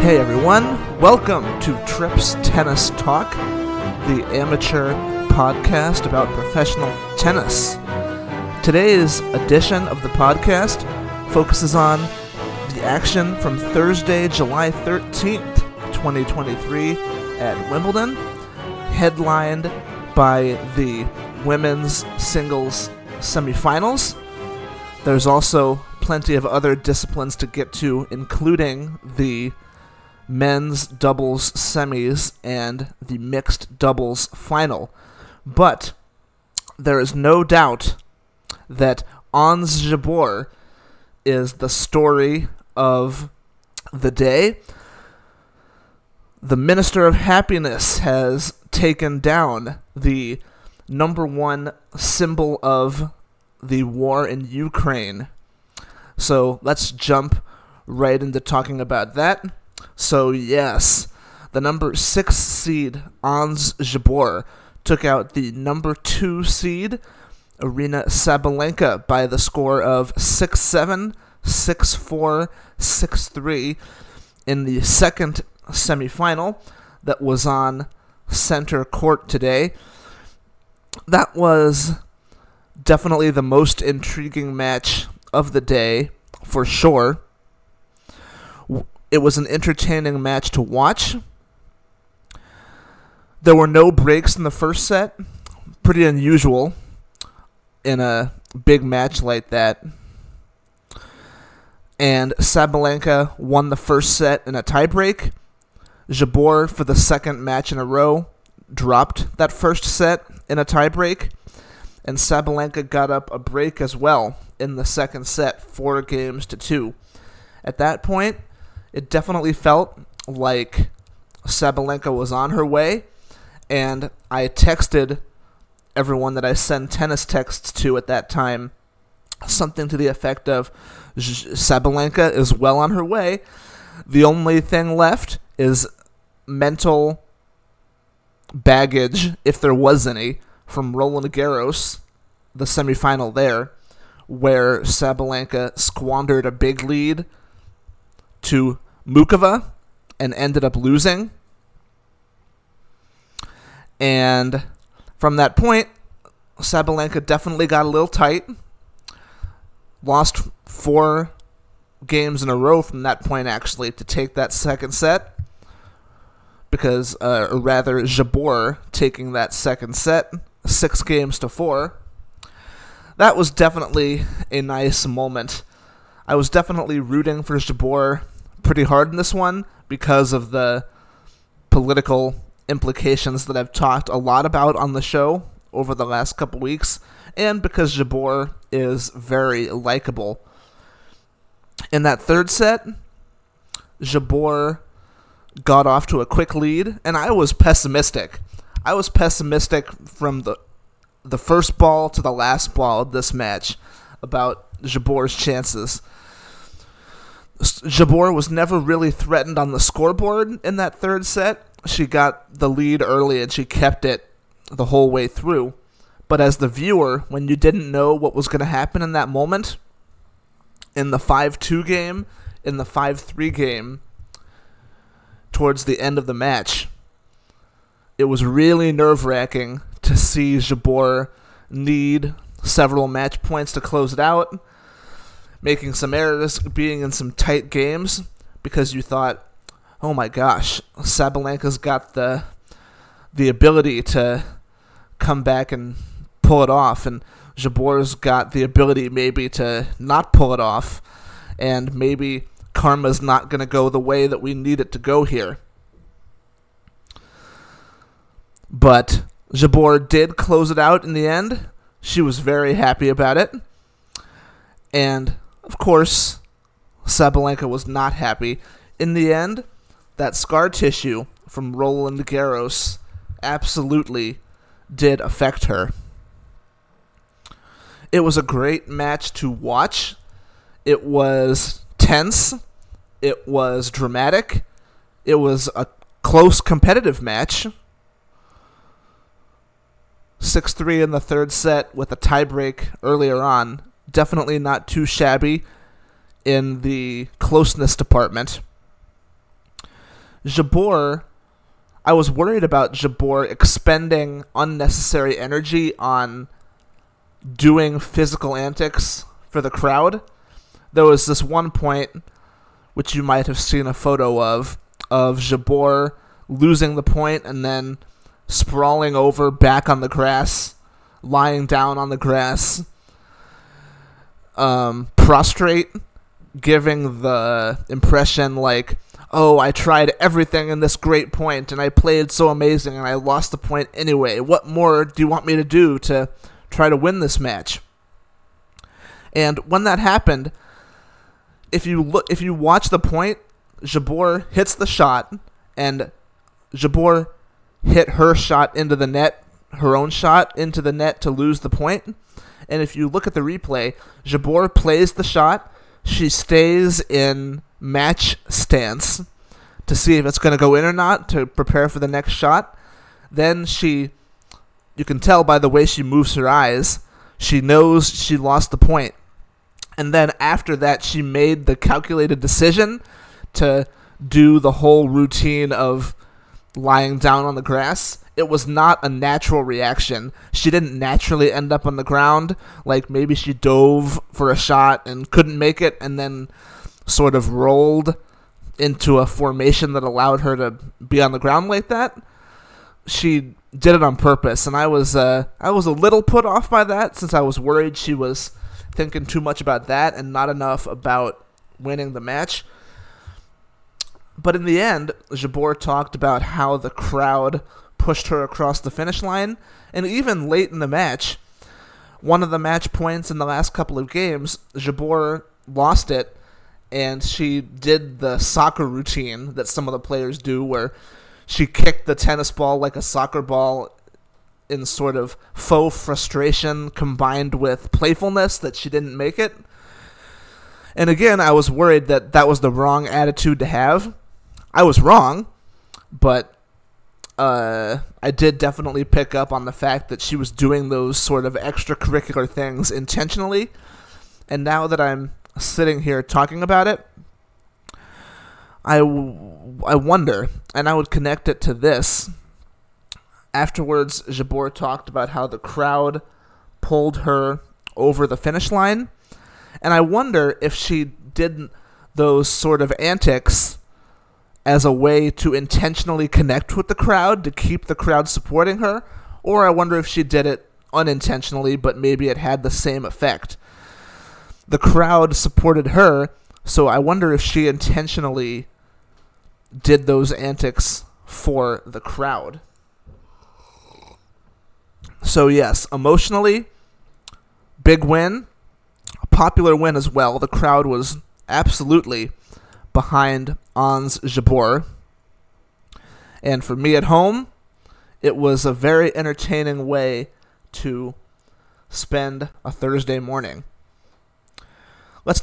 Hey everyone, welcome to Trips Tennis Talk, the amateur podcast about professional tennis. Today's edition of the podcast focuses on the action from Thursday, July 13th, 2023 at Wimbledon, headlined by the women's singles semifinals. There's also plenty of other disciplines to get to, including the men's doubles semis and the mixed doubles final. But there is no doubt that Ons is the story of the day. The Minister of Happiness has taken down the number one symbol of the war in Ukraine. So let's jump right into talking about that. So, yes, the number six seed, Ons Jabeur, took out the number two seed, Aryna Sabalenka, by the score of 6 7, 6 4, 6 3 in the second semifinal that was on center court today. That was definitely the most intriguing match of the day, for sure. It was an entertaining match to watch. There were no breaks in the first set. Pretty unusual in a big match like that. And Sabalenka won the first set in a tiebreak. Jabeur, for the second match in a row, dropped that first set in a tiebreak. And Sabalenka got up a break as well in the second set, four games to two. At that point, it definitely felt like Sabalenka was on her way, and I texted everyone that I send tennis texts to at that time something to the effect of Sabalenka is well on her way. The only thing left is mental baggage, if there was any, from Roland Garros, the semifinal there, where Sabalenka squandered a big lead to Muchova and ended up losing. And from that point, Sabalenka definitely got a little tight. Lost four games in a row from that point, actually, to take that second set. Because, uh, or rather, Jabeur taking that second set, six games to four. That was definitely a nice moment. I was definitely rooting for Jabeur pretty hard in this one because of the political implications that I've talked a lot about on the show over the last couple weeks, and because Jabeur is very likable. In that third set, Jabeur got off to a quick lead, and I was pessimistic. I was pessimistic from the the first ball to the last ball of this match about Jabeur's chances. Jabeur was never really threatened on the scoreboard in that third set. She got the lead early and she kept it the whole way through. But as the viewer, when you didn't know what was going to happen in that moment, in the 5 2 game, in the 5 3 game, towards the end of the match, it was really nerve wracking to see Jabeur need several match points to close it out making some errors, being in some tight games because you thought, oh my gosh, Sabalenka's got the the ability to come back and pull it off, and Jabeur's got the ability maybe to not pull it off, and maybe karma's not going to go the way that we need it to go here. But Jabeur did close it out in the end. She was very happy about it. And of course, Sabalenka was not happy. In the end, that scar tissue from Roland Garros absolutely did affect her. It was a great match to watch. It was tense. It was dramatic. It was a close competitive match. 6 3 in the third set with a tiebreak earlier on definitely not too shabby in the closeness department. Jabeur, I was worried about Jabeur expending unnecessary energy on doing physical antics for the crowd. There was this one point, which you might have seen a photo of, of Jabeur losing the point and then sprawling over back on the grass, lying down on the grass, um, prostrate, giving the impression like, oh, I tried everything in this great point and I played so amazing and I lost the point anyway. What more do you want me to do to try to win this match? And when that happened, if you look, if you watch the point, Jabeur hits the shot, and Jabeur hit her shot into the net, her own shot into the net to lose the point. And if you look at the replay, Jabeur plays the shot. She stays in match stance to see if it's going to go in or not to prepare for the next shot. Then she, you can tell by the way she moves her eyes, she knows she lost the point. And then after that, she made the calculated decision to do the whole routine of lying down on the grass. It was not a natural reaction. She didn't naturally end up on the ground. Like maybe she dove for a shot and couldn't make it and then sort of rolled into a formation that allowed her to be on the ground like that. She did it on purpose, and I was uh, I was a little put off by that since I was worried she was thinking too much about that and not enough about winning the match. But in the end, Jabeur talked about how the crowd pushed her across the finish line, and even late in the match, one of the match points in the last couple of games, Jabeur lost it, and she did the soccer routine that some of the players do, where she kicked the tennis ball like a soccer ball in sort of faux frustration combined with playfulness that she didn't make it. And again, I was worried that that was the wrong attitude to have. I was wrong, but uh, I did definitely pick up on the fact that she was doing those sort of extracurricular things intentionally. And now that I'm sitting here talking about it, I, w- I wonder, and I would connect it to this. Afterwards, Jabeur talked about how the crowd pulled her over the finish line. And I wonder if she did those sort of antics as a way to intentionally connect with the crowd to keep the crowd supporting her, or I wonder if she did it unintentionally, but maybe it had the same effect. The crowd supported her, so I wonder if she intentionally did those antics for the crowd. So, yes, emotionally, big win, a popular win as well. The crowd was absolutely behind Ons Jabeur. And for me at home, it was a very entertaining way to spend a Thursday morning. Let's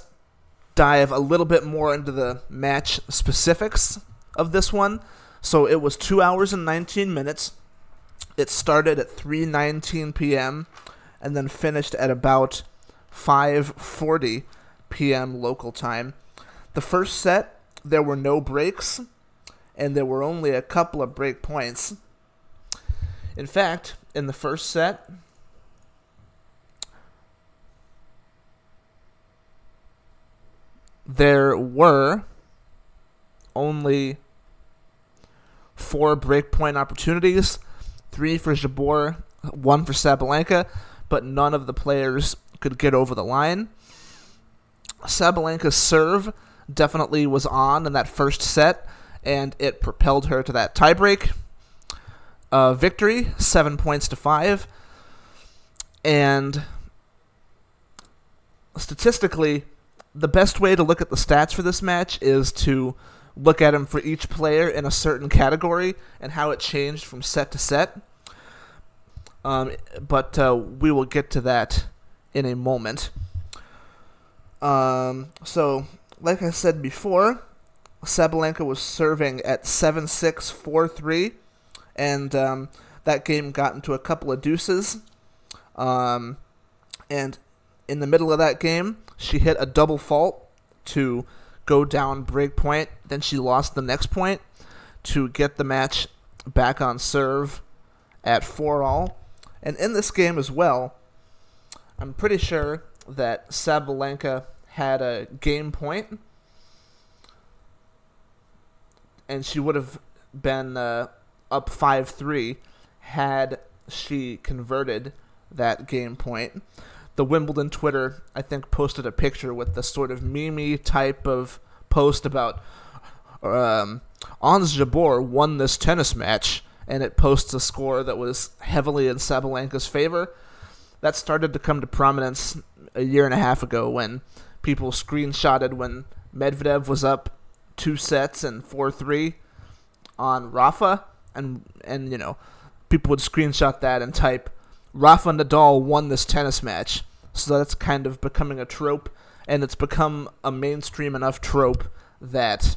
dive a little bit more into the match specifics of this one. So it was 2 hours and 19 minutes. It started at 3:19 p.m. and then finished at about 5:40 p.m. local time. The first set, there were no breaks, and there were only a couple of break points. In fact, in the first set, there were only four breakpoint opportunities three for Jabeur, one for Sabalenka, but none of the players could get over the line. Sabalenka's serve definitely was on in that first set, and it propelled her to that tiebreak uh, victory, seven points to five. And statistically, the best way to look at the stats for this match is to look at them for each player in a certain category and how it changed from set to set. Um, but uh, we will get to that in a moment. Um, so, like I said before, Sabalenka was serving at 7 6 4 3, and um, that game got into a couple of deuces. Um, and in the middle of that game, she hit a double fault to go down break point. Then she lost the next point to get the match back on serve at 4 all. And in this game as well, I'm pretty sure that Sabalenka had a game point, and she would have been uh, up 5 3 had she converted that game point. The Wimbledon Twitter, I think, posted a picture with the sort of meme type of post about um, Ons Jabeur won this tennis match, and it posts a score that was heavily in Sabalenka's favor. That started to come to prominence a year and a half ago when people screenshotted when Medvedev was up two sets and four three on Rafa, and and you know people would screenshot that and type Rafa Nadal won this tennis match. So that's kind of becoming a trope, and it's become a mainstream enough trope that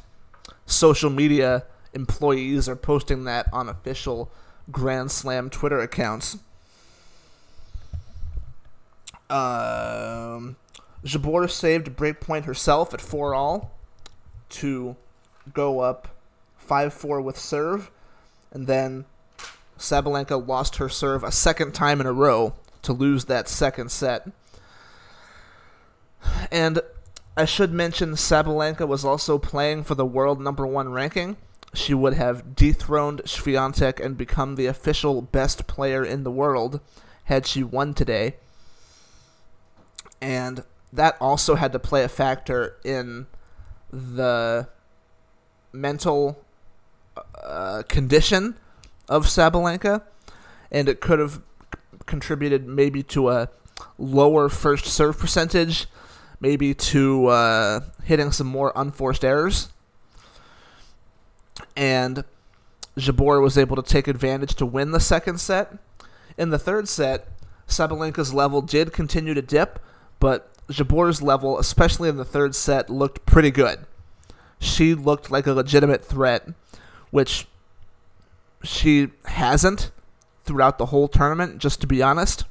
social media employees are posting that on official Grand Slam Twitter accounts. Um, Jabeur saved breakpoint herself at 4 all to go up 5 4 with serve, and then Sabalenka lost her serve a second time in a row to lose that second set. And I should mention Sabalenka was also playing for the world number one ranking. She would have dethroned Swiatek and become the official best player in the world had she won today. And that also had to play a factor in the mental uh, condition of Sabalenka, and it could have contributed maybe to a lower first serve percentage, maybe to uh, hitting some more unforced errors. And Jabeur was able to take advantage to win the second set. In the third set, Sabalenka's level did continue to dip, but Jabeur's level, especially in the third set, looked pretty good. She looked like a legitimate threat, which she hasn't throughout the whole tournament, just to be honest.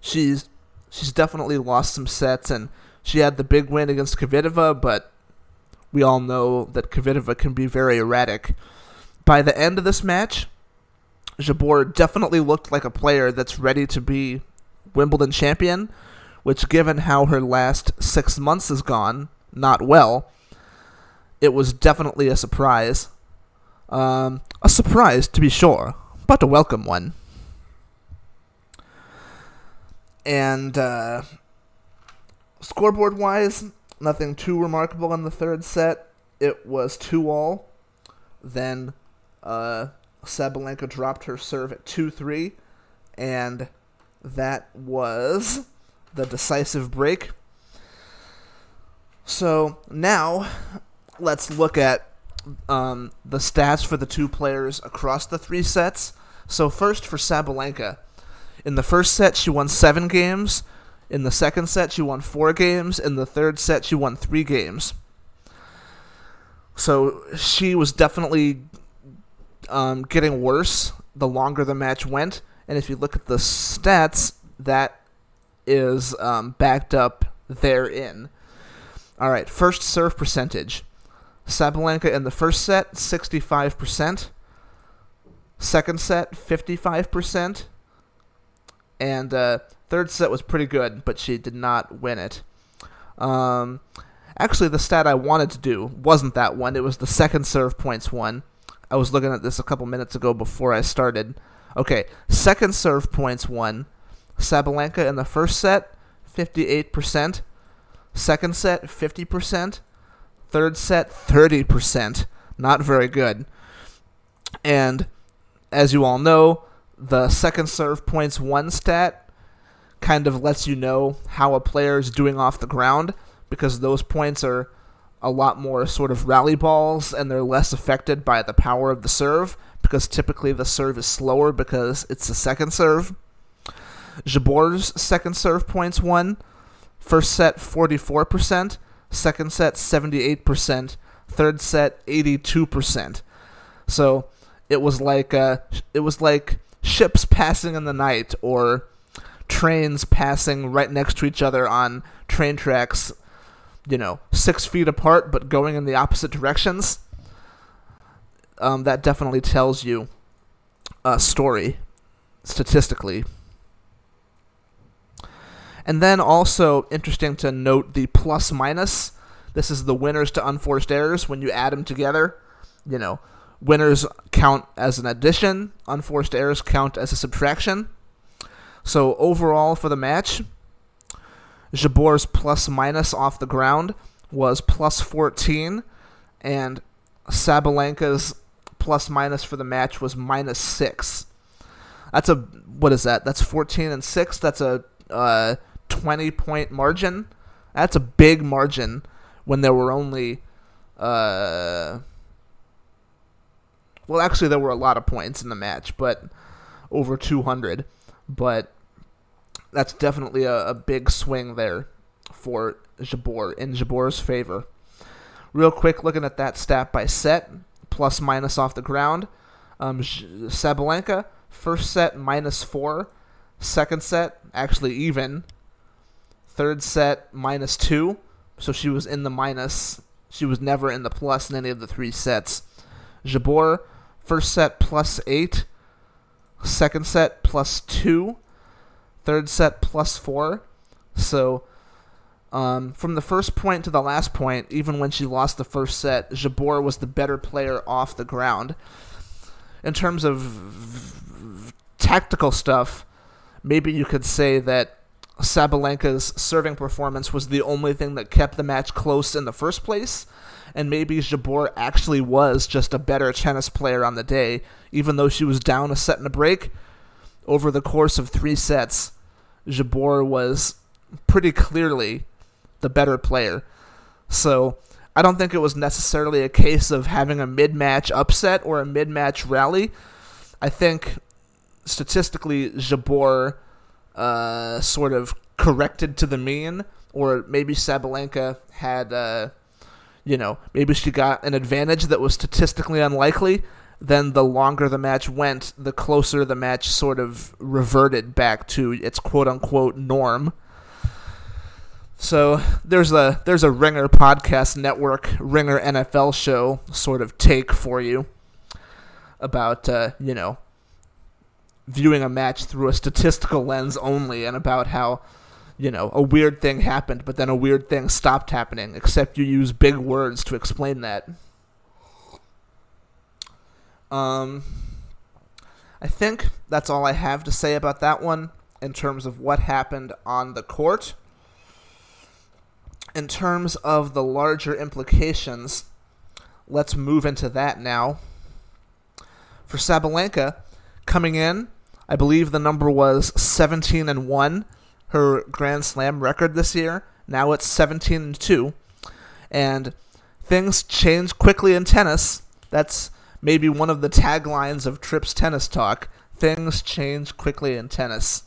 She's she's definitely lost some sets and she had the big win against Kvitova, but we all know that Kvitova can be very erratic. By the end of this match, Jabeur definitely looked like a player that's ready to be Wimbledon champion, which given how her last 6 months has gone, not well, it was definitely a surprise. Um, a surprise, to be sure, but a welcome one. And uh, scoreboard wise, nothing too remarkable in the third set. It was 2 all. Then uh, Sabalenka dropped her serve at 2 3, and that was the decisive break. So now let's look at um, the stats for the two players across the three sets. So first for Sabalenka, in the first set she won seven games. In the second set she won four games. In the third set she won three games. So she was definitely um, getting worse the longer the match went. And if you look at the stats, that is um, backed up therein. All right, first serve percentage. Sabalenka in the first set, 65%. Second set, 55%. And uh, third set was pretty good, but she did not win it. Um, actually, the stat I wanted to do wasn't that one. It was the second serve points one. I was looking at this a couple minutes ago before I started. Okay, second serve points one. Sabalenka in the first set, 58%. Second set, 50%. Third set, 30%. Not very good. And as you all know, the second serve points one stat kind of lets you know how a player is doing off the ground because those points are a lot more sort of rally balls and they're less affected by the power of the serve because typically the serve is slower because it's the second serve. Jabeur's second serve points one. First set 44%, Second set, 78%. Third set, 82%. So it was like uh, it was like ships passing in the night or trains passing right next to each other on train tracks, you know, six feet apart but going in the opposite directions. um, that definitely tells you a story statistically. And then also interesting to note the plus minus. This is the winners to unforced errors when you add them together. You know, winners count as an addition, unforced errors count as a subtraction. So overall for the match, Jabeur's plus minus off the ground was plus 14, and Sabalenka's plus minus for the match was minus 6. That's a, what is that? That's 14 and 6. That's a uh, 20 point margin. That's a big margin when there were only, uh, well, actually, there were a lot of points in the match, but over 200. But that's definitely a, a big swing there for Jabeur in Jabeur's favor. Real quick, looking at that stat by set, plus minus off the ground. Um, Sabalenka, first set minus four, second set actually even, third set minus two, so she was in the minus. She was never in the plus in any of the three sets. Jabeur, first set plus eight, second set plus two, third set plus four. So um, from the first point to the last point, even when she lost the first set, Jabeur was the better player off the ground. In terms of tactical stuff, maybe you could say that Sabalenka's serving performance was the only thing that kept the match close in the first place, and maybe Jabeur actually was just a better tennis player on the day, even though she was down a set and a break. Over the course of three sets, Jabeur was pretty clearly the better player. So I don't think it was necessarily a case of having a mid match upset or a mid match rally. I think statistically, Jabeur uh, sort of corrected to the mean, or maybe Sabalenka had, uh, you know, maybe she got an advantage that was statistically unlikely. Then the longer the match went, the closer the match sort of reverted back to its quote unquote norm. So there's a there's a Ringer podcast network, Ringer NFL show sort of take for you about uh, you know viewing a match through a statistical lens only, and about how you know a weird thing happened, but then a weird thing stopped happening. Except you use big words to explain that. Um, I think that's all I have to say about that one in terms of what happened on the court in terms of the larger implications, let's move into that now. For Sabalenka, coming in, I believe the number was 17 and 1, her Grand Slam record this year. Now it's 17 and 2. And things change quickly in tennis. That's maybe one of the taglines of Trips Tennis Talk. Things change quickly in tennis.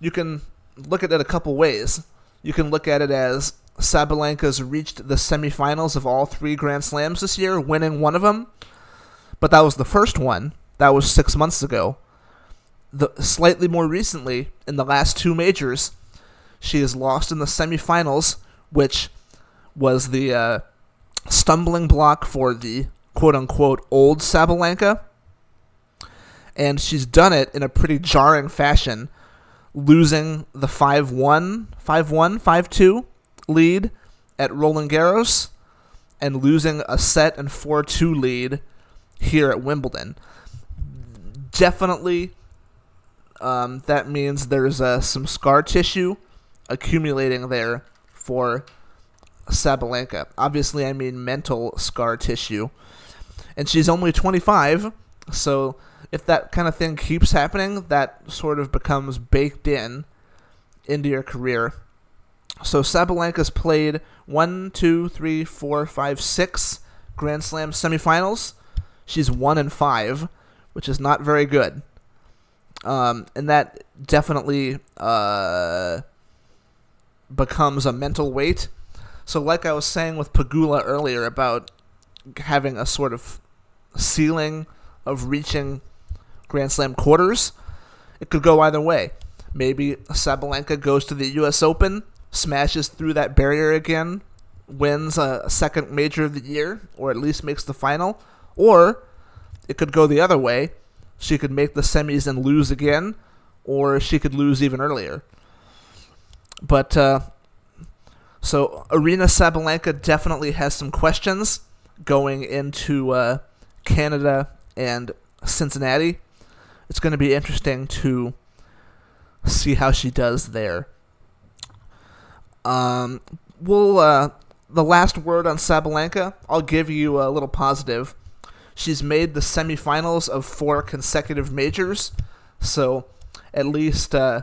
You can look at it a couple ways. You can look at it as Sabalenka's reached the semifinals of all three Grand Slams this year, winning one of them. But that was the first one. That was six months ago. The slightly more recently, in the last two majors, she has lost in the semifinals, which was the uh, stumbling block for the quote unquote old Sabalenka. And she's done it in a pretty jarring fashion, losing the 5 1, 5 1, 5 2 lead at Roland Garros and losing a set and 4 2 lead here at Wimbledon. Definitely, um, that means there's uh, some scar tissue accumulating there for Sabalenka. Obviously, I mean mental scar tissue. And she's only 25, so if that kind of thing keeps happening, that sort of becomes baked in into your career. So Sabalenka's played one, two, three, four, five, six Grand Slam semifinals. She's one and five, which is not very good. Um, and that definitely uh, becomes a mental weight. So, like I was saying with Pegula earlier about having a sort of ceiling of reaching Grand Slam quarters, it could go either way. Maybe Sabalenka goes to the U.S. Open smashes through that barrier again, wins a second major of the year, or at least makes the final, Or it could go the other way. She could make the semis and lose again, or she could lose even earlier. But uh, so Aryna Sabalenka definitely has some questions going into uh, Canada and Cincinnati. It's going to be interesting to see how she does there. Um, we'll uh, the last word on Sabalenka. I'll give you a little positive. She's made the semifinals of four consecutive majors, so at least uh,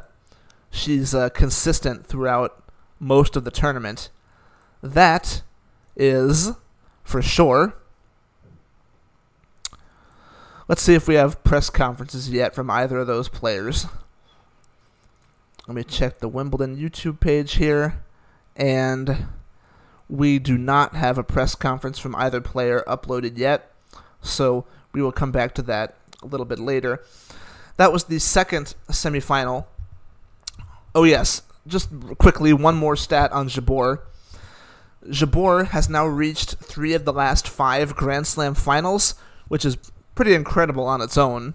she's uh, consistent throughout most of the tournament. That is for sure. Let's see if we have press conferences yet from either of those players. Let me check the Wimbledon YouTube page here. And we do not have a press conference from either player uploaded yet. So we will come back to that a little bit later. That was the second semifinal. Oh, yes. Just quickly, one more stat on Jabeur. Jabeur has now reached three of the last five Grand Slam finals, which is pretty incredible on its own,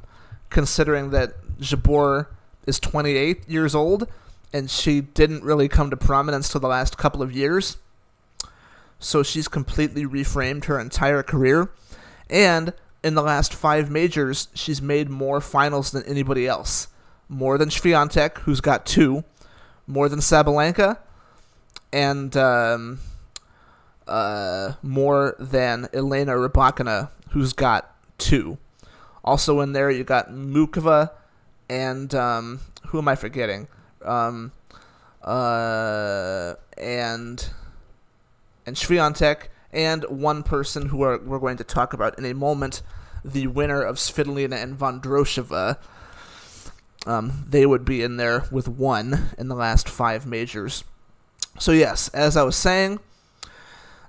considering that Jabeur is 28 years old and she didn't really come to prominence till the last couple of years. So she's completely reframed her entire career. And in the last five majors, she's made more finals than anybody else. More than Swiatek, who's got two, more than Sabalenka, and um, uh, more than Elena Rybakina, who's got two. Also in there, you got Muchova and um, who am I forgetting? Um, uh, and and Swiatek, and one person who are, we're going to talk about in a moment, the winner of Svitolina and Vondrousova. Um, they would be in there with one in the last five majors. So yes, as I was saying,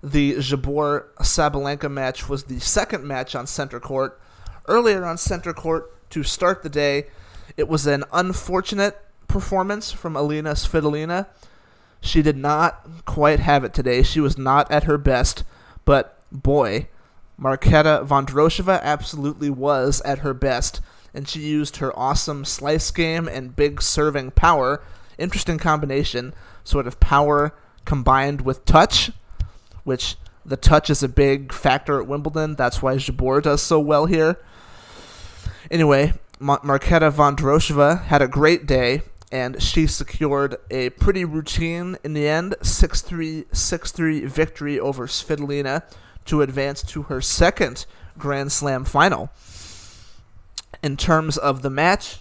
the Jabeur Sabalenka match was the second match on center court. Earlier on center court to start the day, it was an unfortunate performance from Elina Svitolina. She did not quite have it today. She was not at her best, but boy, Marketa Vondrousova absolutely was at her best, and she used her awesome slice game and big serving power. Interesting combination, sort of power combined with touch, which the touch is a big factor at Wimbledon. That's why Jabeur does so well here. Anyway, Mar- Marketa Vondrousova had a great day, and she secured a pretty routine, in the end, 6-3, 6-3 victory over Svitolina to advance to her second Grand Slam final. In terms of the match,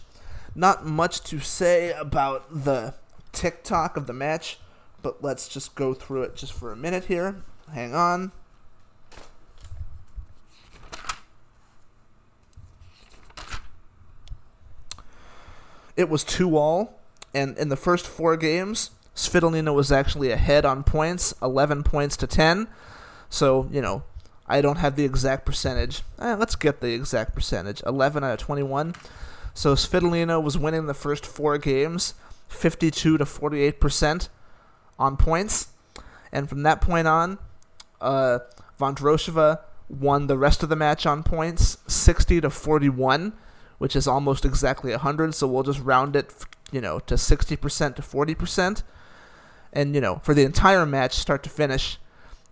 not much to say about the TikTok of the match, but let's just go through it just for a minute here. Hang on. It was 2 all, and in the first four games, Svitolina was actually ahead on points, 11 points to 10. So, you know, I don't have the exact percentage. Eh, let's get the exact percentage 11 out of 21. So Svitolina was winning the first four games, 52 to 48% on points. And from that point on, uh, won the rest of the match on points, 60 to 41 which is almost exactly 100, so we'll just round it, you know, to 60% to 40%. And, you know, for the entire match, start to finish,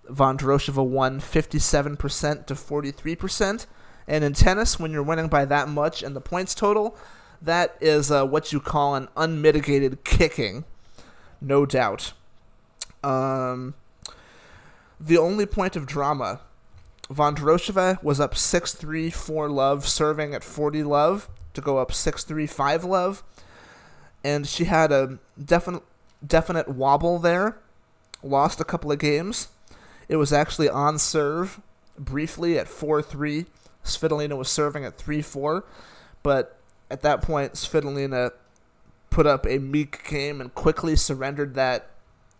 Vondrousova won 57% to 43%. And in tennis, when you're winning by that much and the points total, that is uh, what you call an unmitigated kicking, no doubt. Um, the only point of drama Vondrousova was up 6-3 4 love, serving at 40 love to go up 6-3 5 love. And she had a definite definite wobble there. Lost a couple of games. It was actually on serve briefly at 4-3. Svitolina was serving at 3-4, but at that point Svitolina put up a meek game and quickly surrendered that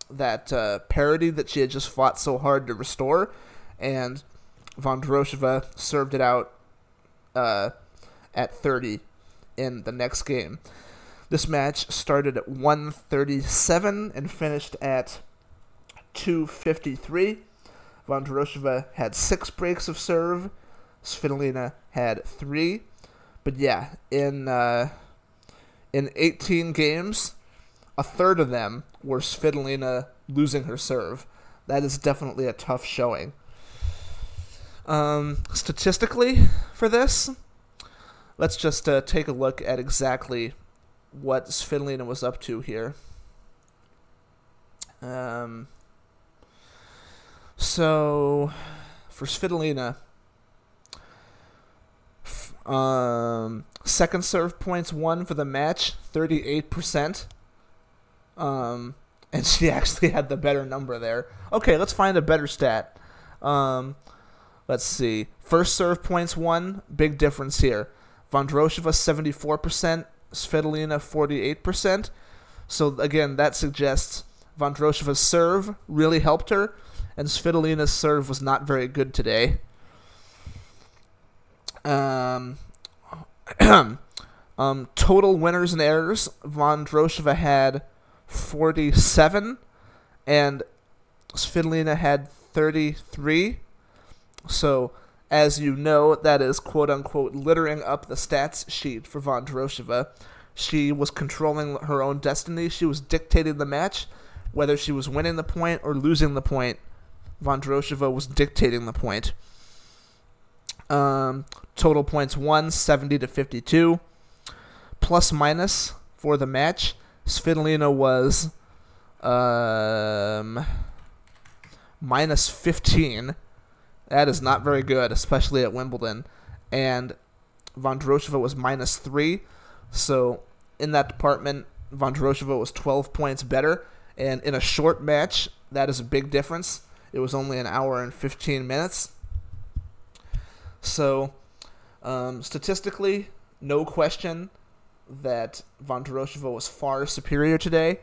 that uh, parity that she had just fought so hard to restore and Vondrousova served it out uh, at 30 in the next game. This match started at 137 and finished at 253. Vondrousova had six breaks of serve, Svitolina had three. But yeah, in uh, in 18 games, a third of them were Svitolina losing her serve. That is definitely a tough showing. Um, statistically, for this, let's just uh, take a look at exactly what Svitolina was up to here. Um, so, for Svitolina, um, second serve points won for the match, 38%. Um, and she actually had the better number there. Okay, let's find a better stat. Um, let's see. First serve points won, big difference here. Vondrousova 74%, Svitolina 48%. So again, that suggests Vondrousova's serve really helped her, and Svitolina's serve was not very good today. Um, um, total winners and errors, Vondrousova had 47, and Svitolina had 33. So, as you know, that is quote unquote littering up the stats sheet for Vondrousova. She was controlling her own destiny. She was dictating the match, whether she was winning the point or losing the point. Vondrousova was dictating the point. Um, total points won 70 to 52. Plus minus for the match Svitolina was um, minus 15. That is not very good, especially at Wimbledon. And Vondrousova was minus 3. So in that department, Vondrousova was 12 points better. And in a short match, that is a big difference. It was only an hour and 15 minutes. So, um, statistically, no question, that Vondrousova was far superior today,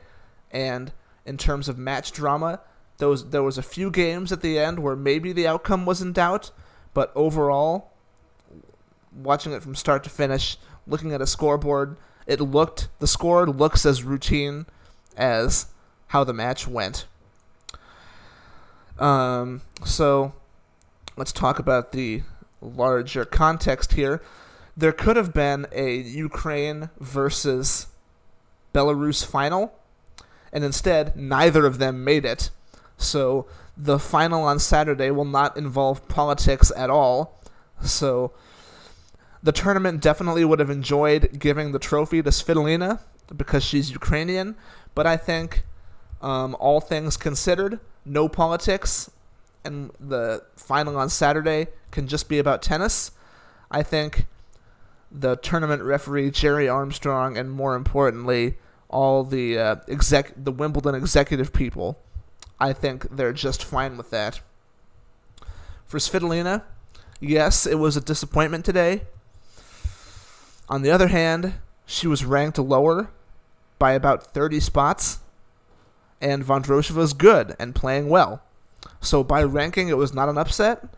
and in terms of match drama, those there was a few games at the end where maybe the outcome was in doubt, but overall, watching it from start to finish, looking at a scoreboard, it looked the score looks as routine as how the match went. Um, so let's talk about the larger context here there could have been a Ukraine versus Belarus final, and instead, neither of them made it. So the final on Saturday will not involve politics at all. So the tournament definitely would have enjoyed giving the trophy to Svitolina because she's Ukrainian, but I think, um, all things considered, no politics, and the final on Saturday can just be about tennis. I think the tournament referee Gerry Armstrong, and more importantly, all the uh, exec the Wimbledon executive people. I think they're just fine with that. For Svitolina, yes, it was a disappointment today. On the other hand, she was ranked lower by about 30 spots, and Vondrousova's good and playing well. So by ranking, it was not an upset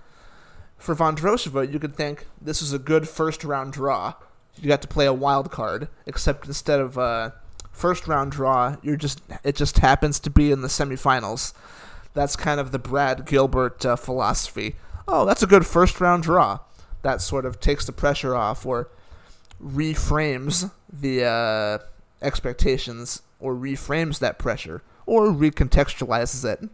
for Vondrousova, you could think this is a good first round draw. You got to play a wild card, except instead of a first round draw, you're just it just happens to be in the semifinals. That's kind of the Brad Gilbert uh, philosophy. Oh, that's a good first round draw. That sort of takes the pressure off or reframes the uh, expectations or reframes that pressure or recontextualizes it.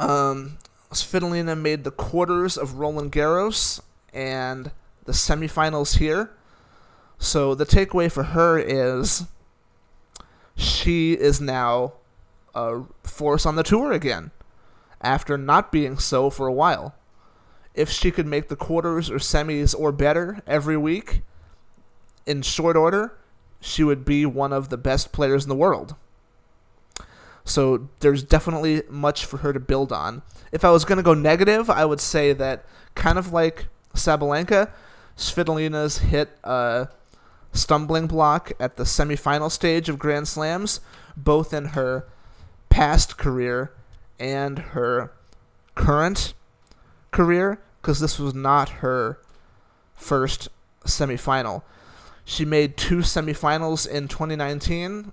Um, Svitolina made the quarters of Roland Garros and the semifinals here. So the takeaway for her is she is now a force on the tour again after not being so for a while. If she could make the quarters or semis or better every week in short order, she would be one of the best players in the world. So there's definitely much for her to build on. If I was going to go negative, I would say that kind of like Sabalenka, Svitolina's hit a stumbling block at the semifinal stage of Grand Slams, both in her past career and her current career, because this was not her first semifinal. She made two semifinals in 2019,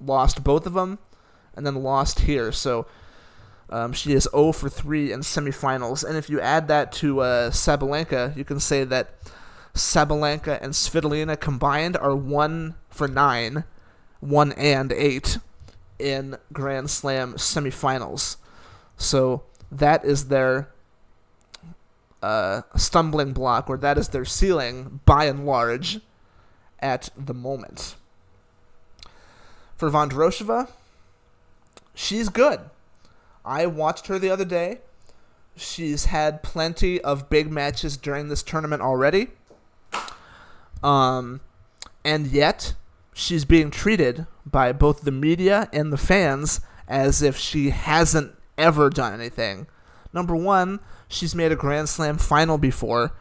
lost both of them, and then lost here. So Um, she is 0 for 3 in semifinals. And if you add that to uh, Sabalenka, you can say that Sabalenka and Svitolina combined are 1 for 9, 1 and 8 in Grand Slam semifinals. So that is their uh, stumbling block, or that is their ceiling by and large at the moment. For Vondrousova, she's good. I watched her the other day. She's had plenty of big matches during this tournament already. Um, and yet, she's being treated by both the media and the fans as if she hasn't ever done anything. Number one, she's made a Grand Slam final before,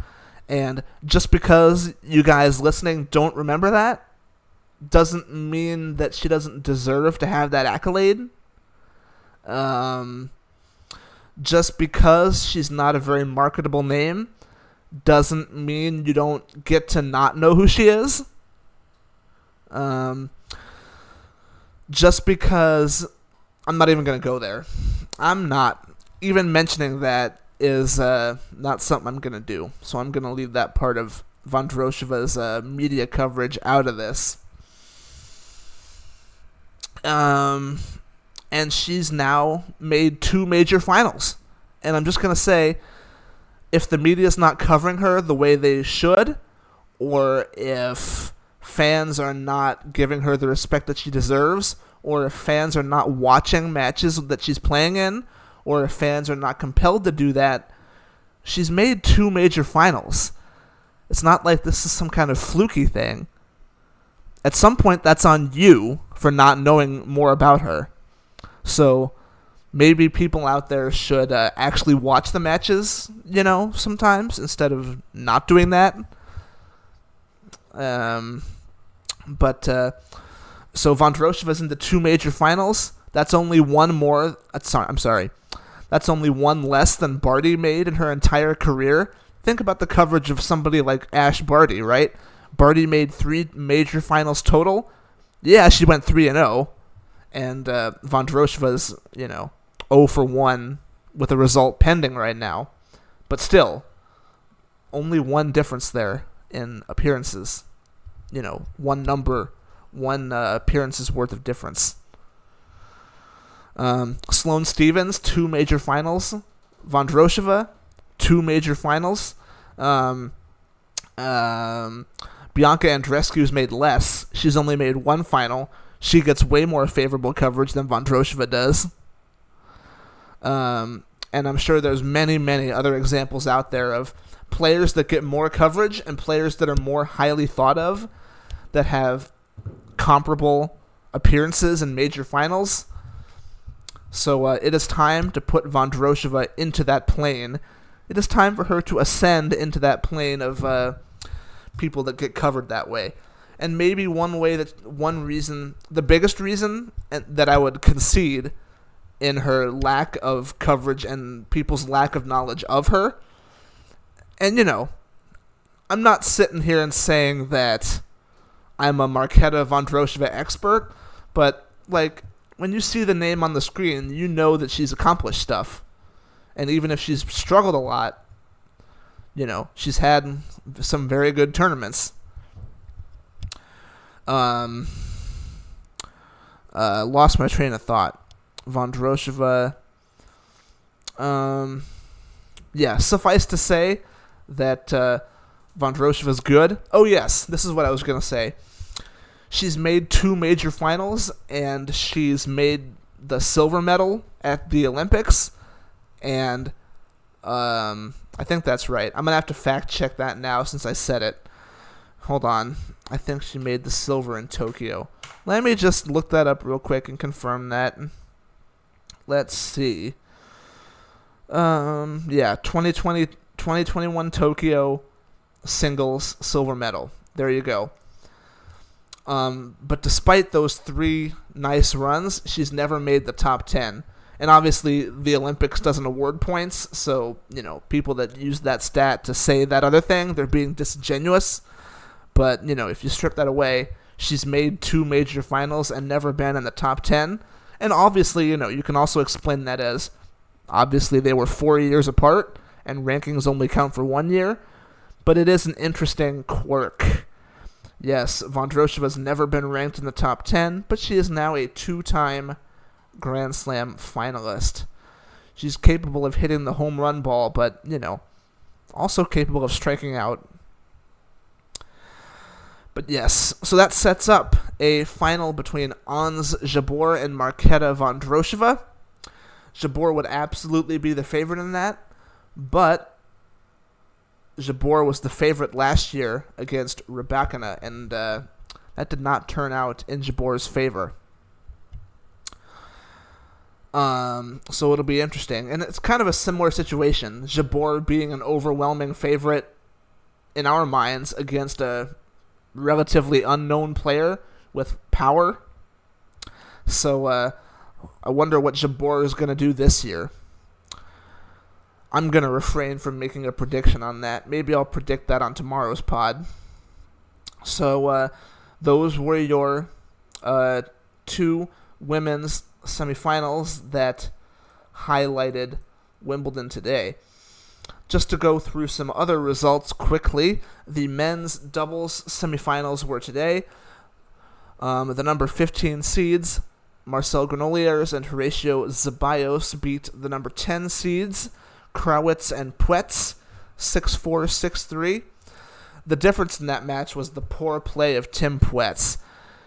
and just because you guys listening don't remember that, doesn't mean that she doesn't deserve to have that accolade. Um, just because she's not a very marketable name doesn't mean you don't get to not know who she is. Um, just because I'm not even going to go there. I'm not. Even mentioning that is uh, not something I'm going to do. So I'm going to leave that part of Vondrousova's uh, media coverage out of this. Um, and she's now made two major finals. And I'm just going to say if the media is not covering her the way they should, or if fans are not giving her the respect that she deserves, or if fans are not watching matches that she's playing in, or if fans are not compelled to do that, she's made two major finals. It's not like this is some kind of fluky thing. At some point, that's on you for not knowing more about her. So maybe people out there should uh, actually watch the matches, you know, sometimes instead of not doing that. Um, but uh, so Vondrousova's in the two major finals. That's only one more. Uh, sorry, I'm sorry. That's only one less than Barty made in her entire career. Think about the coverage of somebody like Ash Barty, right? Barty made three major finals total. Yeah, she went three and zero, oh, and uh, Vondrousova's you know 0 for 1 with a result pending right now. But still, only one difference there in appearances. You know, one number, one uh, appearances worth of difference. Um, Sloane Stevens, two major finals. Vondrousova, two major finals. Um, um, Bianca Andreescu's made less. She's only made one final. She gets way more favorable coverage than Vondrousova does. Um, and I'm sure there's many, many other examples out there of players that get more coverage and players that are more highly thought of that have comparable appearances in major finals. So uh, it is time to put Vondrousova into that plane. It is time for her to ascend into that plane of uh, people that get covered that way. And maybe one way that one reason, the biggest reason that I would concede in her lack of coverage and people's lack of knowledge of her. And, you know, I'm not sitting here and saying that I'm a Marketa Vondrousova expert, but, like, when you see the name on the screen, you know that she's accomplished stuff. And even if she's struggled a lot, you know, she's had some very good tournaments. Um, uh, lost my train of thought. Vondrousova. Um, yeah, suffice to say that uh, is good. Oh, yes, this is what I was going to say. She's made two major finals, and she's made the silver medal at the Olympics, and um, I think that's right. I'm going to have to fact check that now since I said it. Hold on. I think she made the silver in Tokyo. Let me just look that up real quick and confirm that let's see. Um, yeah, 2020, 2021 Tokyo singles silver medal. There you go. Um, but despite those three nice runs, she's never made the top 10. And obviously, the Olympics doesn't award points, so, you know, people that use that stat to say that other thing, they're being disingenuous. But, you know, if you strip that away, she's made two major finals and never been in the top 10. And obviously, you know, you can also explain that as Obviously, they were four years apart, and rankings only count for one year, but it is an interesting quirk. Yes, Vondrousova's never been ranked in the top 10, but she is now a two time Grand Slam finalist. She's capable of hitting the home run ball, but, you know, also capable of striking out. But yes, so that sets up a final between Ons Jabeur and Marketa Vondrousova. Jabeur would absolutely be the favorite in that, but Jabeur was the favorite last year against Rybakina, and uh, that did not turn out in Jabeur's favor. Um, so it'll be interesting, and it's kind of a similar situation. Jabeur being an overwhelming favorite in our minds against a relatively unknown player with power. So uh, I wonder what Jabeur is going to do this year. I'm going to refrain from making a prediction on that. Maybe I'll predict that on tomorrow's pod. So uh, those were your uh, two women's semifinals that highlighted Wimbledon today. Just to go through some other results quickly, the men's doubles semifinals were today. Um, the number 15 seeds, Marcel Granollers and Horacio Zeballos, beat the number 10 seeds, Krawietz and Puetz, 6 4 6 3. The difference in that match was the poor play of Tim Puetz.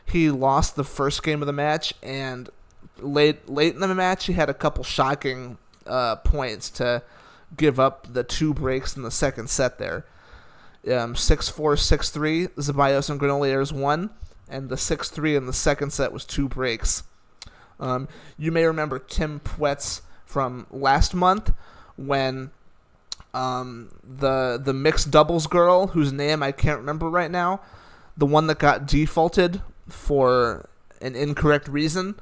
He lost the first game of the match, and late late in the match, he had a couple shocking uh, points to give up the two breaks in the second set there. Um, 6 4 6 3, Zeballos and Granollers won, and the 6 3 in the second set was two breaks. Um, you may remember Tim Puetz from last month when um, the the mixed doubles girl, whose name I can't remember right now, the one that got defaulted for an incorrect reason,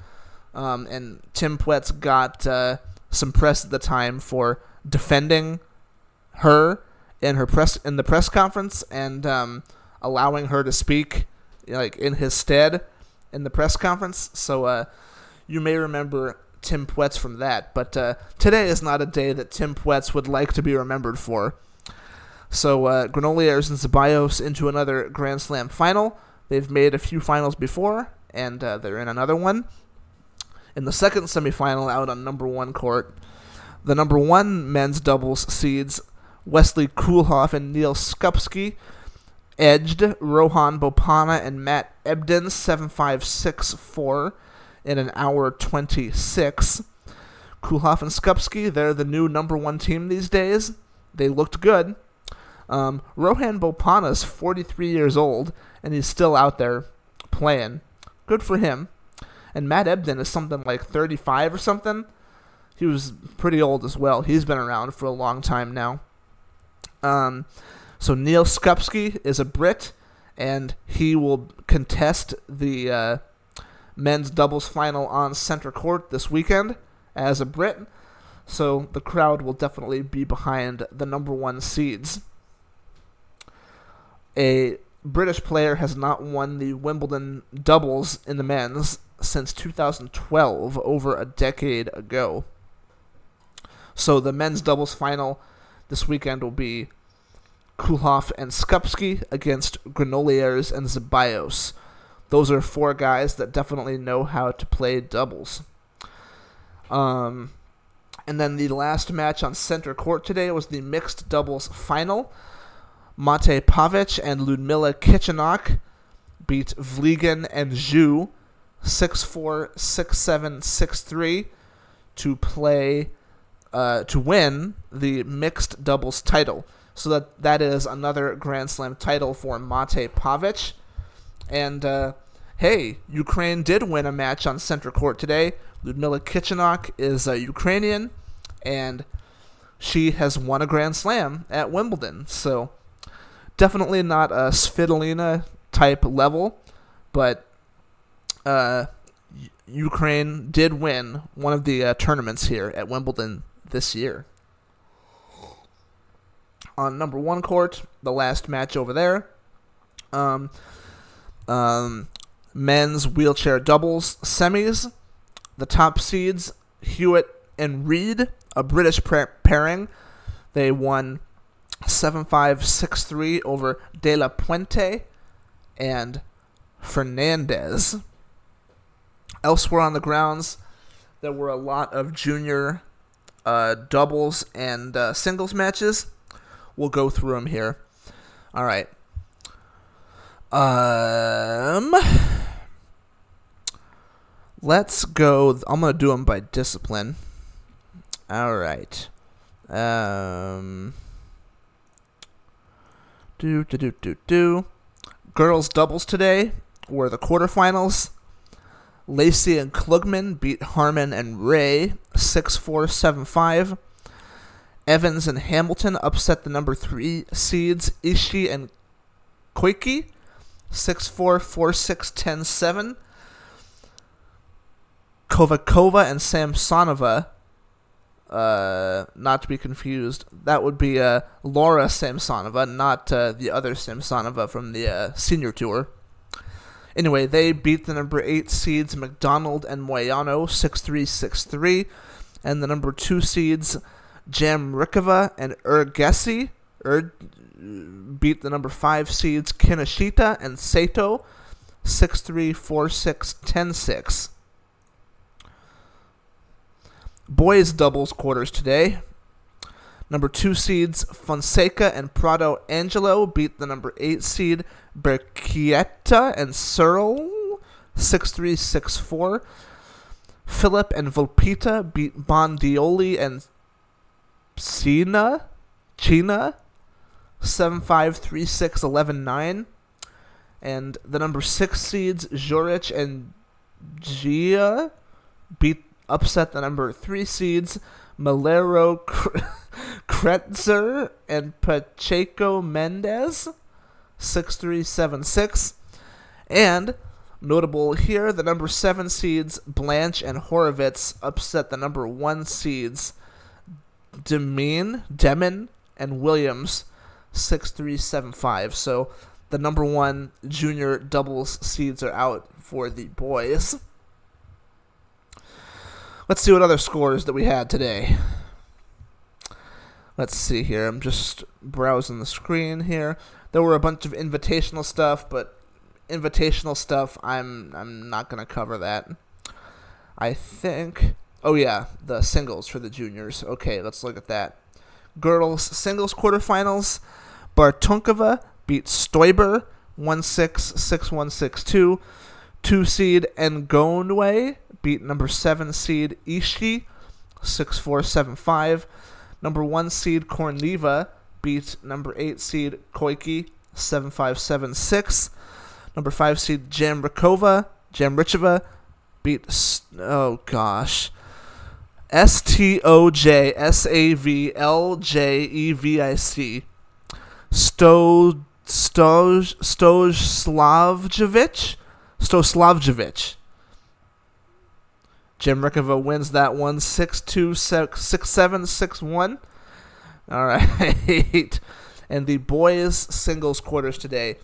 um, and Tim Puetz got uh, some press at the time for defending her in her press in the press conference and um, allowing her to speak like in his stead in the press conference. So uh, you may remember Tim Puetz from that, but uh, today is not a day that Tim Puetz would like to be remembered for. So uh, Granollers and Zeballos into another Grand Slam final. They've made a few finals before, and uh, they're in another one. In the second semifinal, out on number one court, the number one men's doubles seeds Wesley Koolhof and Neal Skupski edged Rohan Bopanna and Matt Ebden 7 5 6 4 in an hour 26. Koolhof and Skupski, they're the new number one team these days. They looked good. Um, Rohan Bopanna's 43 years old, and he's still out there playing. Good for him. And Matt Ebden is something like 35 or something. He was pretty old as well. He's been around for a long time now. Um, so Neal Skupski is a Brit, and he will contest the uh, men's doubles final on center court this weekend as a Brit. So the crowd will definitely be behind the number one seeds. A British player has not won the Wimbledon doubles in the men's since 2012, over a decade ago. So the men's doubles final this weekend will be Koolhof and Skupski against Granollers and Zeballos. Those are four guys that definitely know how to play doubles. Um, and then the last match on center court today was the mixed doubles final. Mate Pavic and Ludmila Kichenok beat Vliegen and Xu 6 4, 6 7, 6 3 to play, uh, to win the mixed doubles title. So that that is another Grand Slam title for Mate Pavic. And uh, hey, Ukraine did win a match on center court today. Ludmila Kichenok is a Ukrainian, and she has won a Grand Slam at Wimbledon. So definitely not a Svitolina type level, but uh, Ukraine did win one of the uh, tournaments here at Wimbledon this year. On number one court, the last match over there, um, um, men's wheelchair doubles semis. The top seeds, Hewitt and Reid, a British pairing. They won 7-5, 6-3 over De La Puente and Fernandez. Elsewhere on the grounds, there were a lot of junior uh, doubles and uh, singles matches. We'll go through them here. All right. Um, let's go. I'm gonna do them by discipline. All right. Um. Do do do do do. Girls doubles today were the quarterfinals. Lacy and Klugman beat Harmon and Ray 6 4 7 5. Evans and Hamilton upset the number 3 seeds Ishii and Koike 6 4 4 6 10 7. Kovakova and Samsonova, uh, not to be confused, that would be uh, Laura Samsonova, not uh, the other Samsonova from the uh, senior tour. Anyway, they beat the number 8 seeds McDonald and Moyano 6-3, 6-3, and the number 2 seeds Jamrikova and Urgesi Ur- beat the number 5 seeds Kinoshita and Sato 6-3, 4-6, 10-6. Boys doubles quarters today. Number two seeds Fonseca and Prado Angelo beat the number eight seed Berchietta and Searle 6-3, 6-4. Philip and Volpita beat Bondioli and Cina, China 7-5, 3-6, 11-9. And the number six seeds Juric and Gia beat upset the number three seeds Malero Kretzer and Pacheco Mendez 6376 and notable here the number 7 seeds Blanch and Horovitz upset the number 1 seeds Demine, Demon and Williams 6375 so the number 1 junior doubles seeds are out for the boys. Let's see what other scores that we had today. Let's see here. I'm just browsing the screen here. There were a bunch of invitational stuff, but invitational stuff, I'm I'm not gonna cover that. I think. Oh yeah, the singles for the juniors. Okay, let's look at that. Girls singles quarterfinals. Bartunkova beat Stoiber 1-6, 6-1, 6-2. Two seed Ngounoue beat number 7 seed Ishii 6475. Number 1 seed Korneeva beat number 8 seed Koike 7576. Number 5 seed Jamrikova, Jamricheva beat oh gosh. S T O J S A V L J E V I C. Sto Stoj Stoj Stoj Slavjevic Stoslavjevic Jamrikova wins that one 6 2, 6 7, 6 1. All right. and the boys' singles quarters today.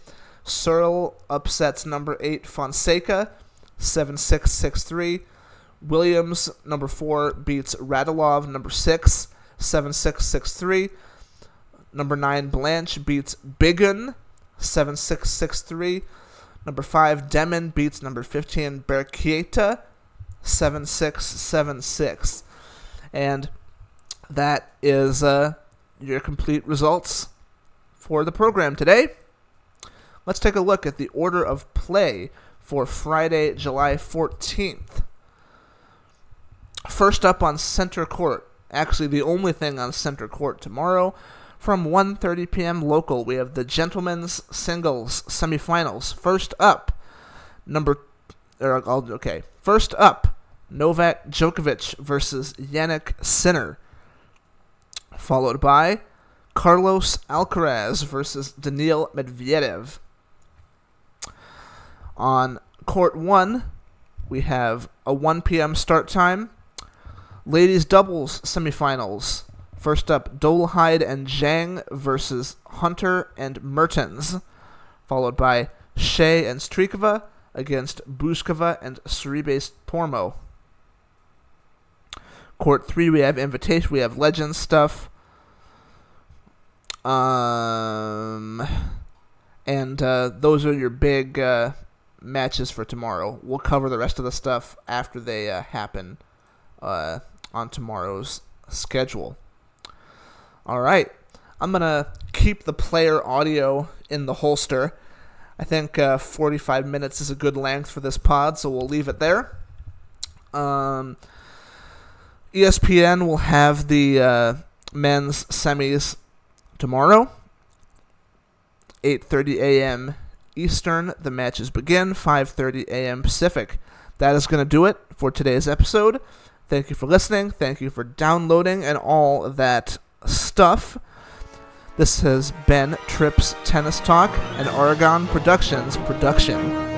Searle upsets number 8 Fonseca 7 6 6 3. Williams, number 4, beats Radilov, number 6 7 6 6 3. Number 9 Blanch beats Bigun 7 6 6 3. Number 5 Demon beats number 15 Berchieta 7676. And that is uh, your complete results for the program today. Let's take a look at the order of play for Friday, July 14th. First up on center court, actually the only thing on center court tomorrow, from 1:30 p.m. local, we have the gentlemen's singles semifinals. First up, number or okay, first up, Novak Djokovic versus Jannik Sinner. Followed by Carlos Alcaraz versus Daniil Medvedev. On court one, we have a 1 p.m. start time. Ladies doubles semifinals. First up, Dolehide and Zhang versus Hunter and Mertens. Followed by Hsieh and Strycova against Bouzkova and Sorribes Tormo. Court 3, we have Invitation, we have Legends stuff. Um, and uh, those are your big uh, matches for tomorrow. We'll cover the rest of the stuff after they uh, happen uh, on tomorrow's schedule. All right. I'm going to keep the player audio in the holster. I think uh, 45 minutes is a good length for this pod, so we'll leave it there. Um, ESPN will have the uh, men's semis tomorrow, 8:30 a.m. Eastern. The matches begin 5:30 a.m. Pacific. That is going to do it for today's episode. Thank you for listening. Thank you for downloading and all that stuff. This has been Trips Tennis Talk, an Oregon Productions production.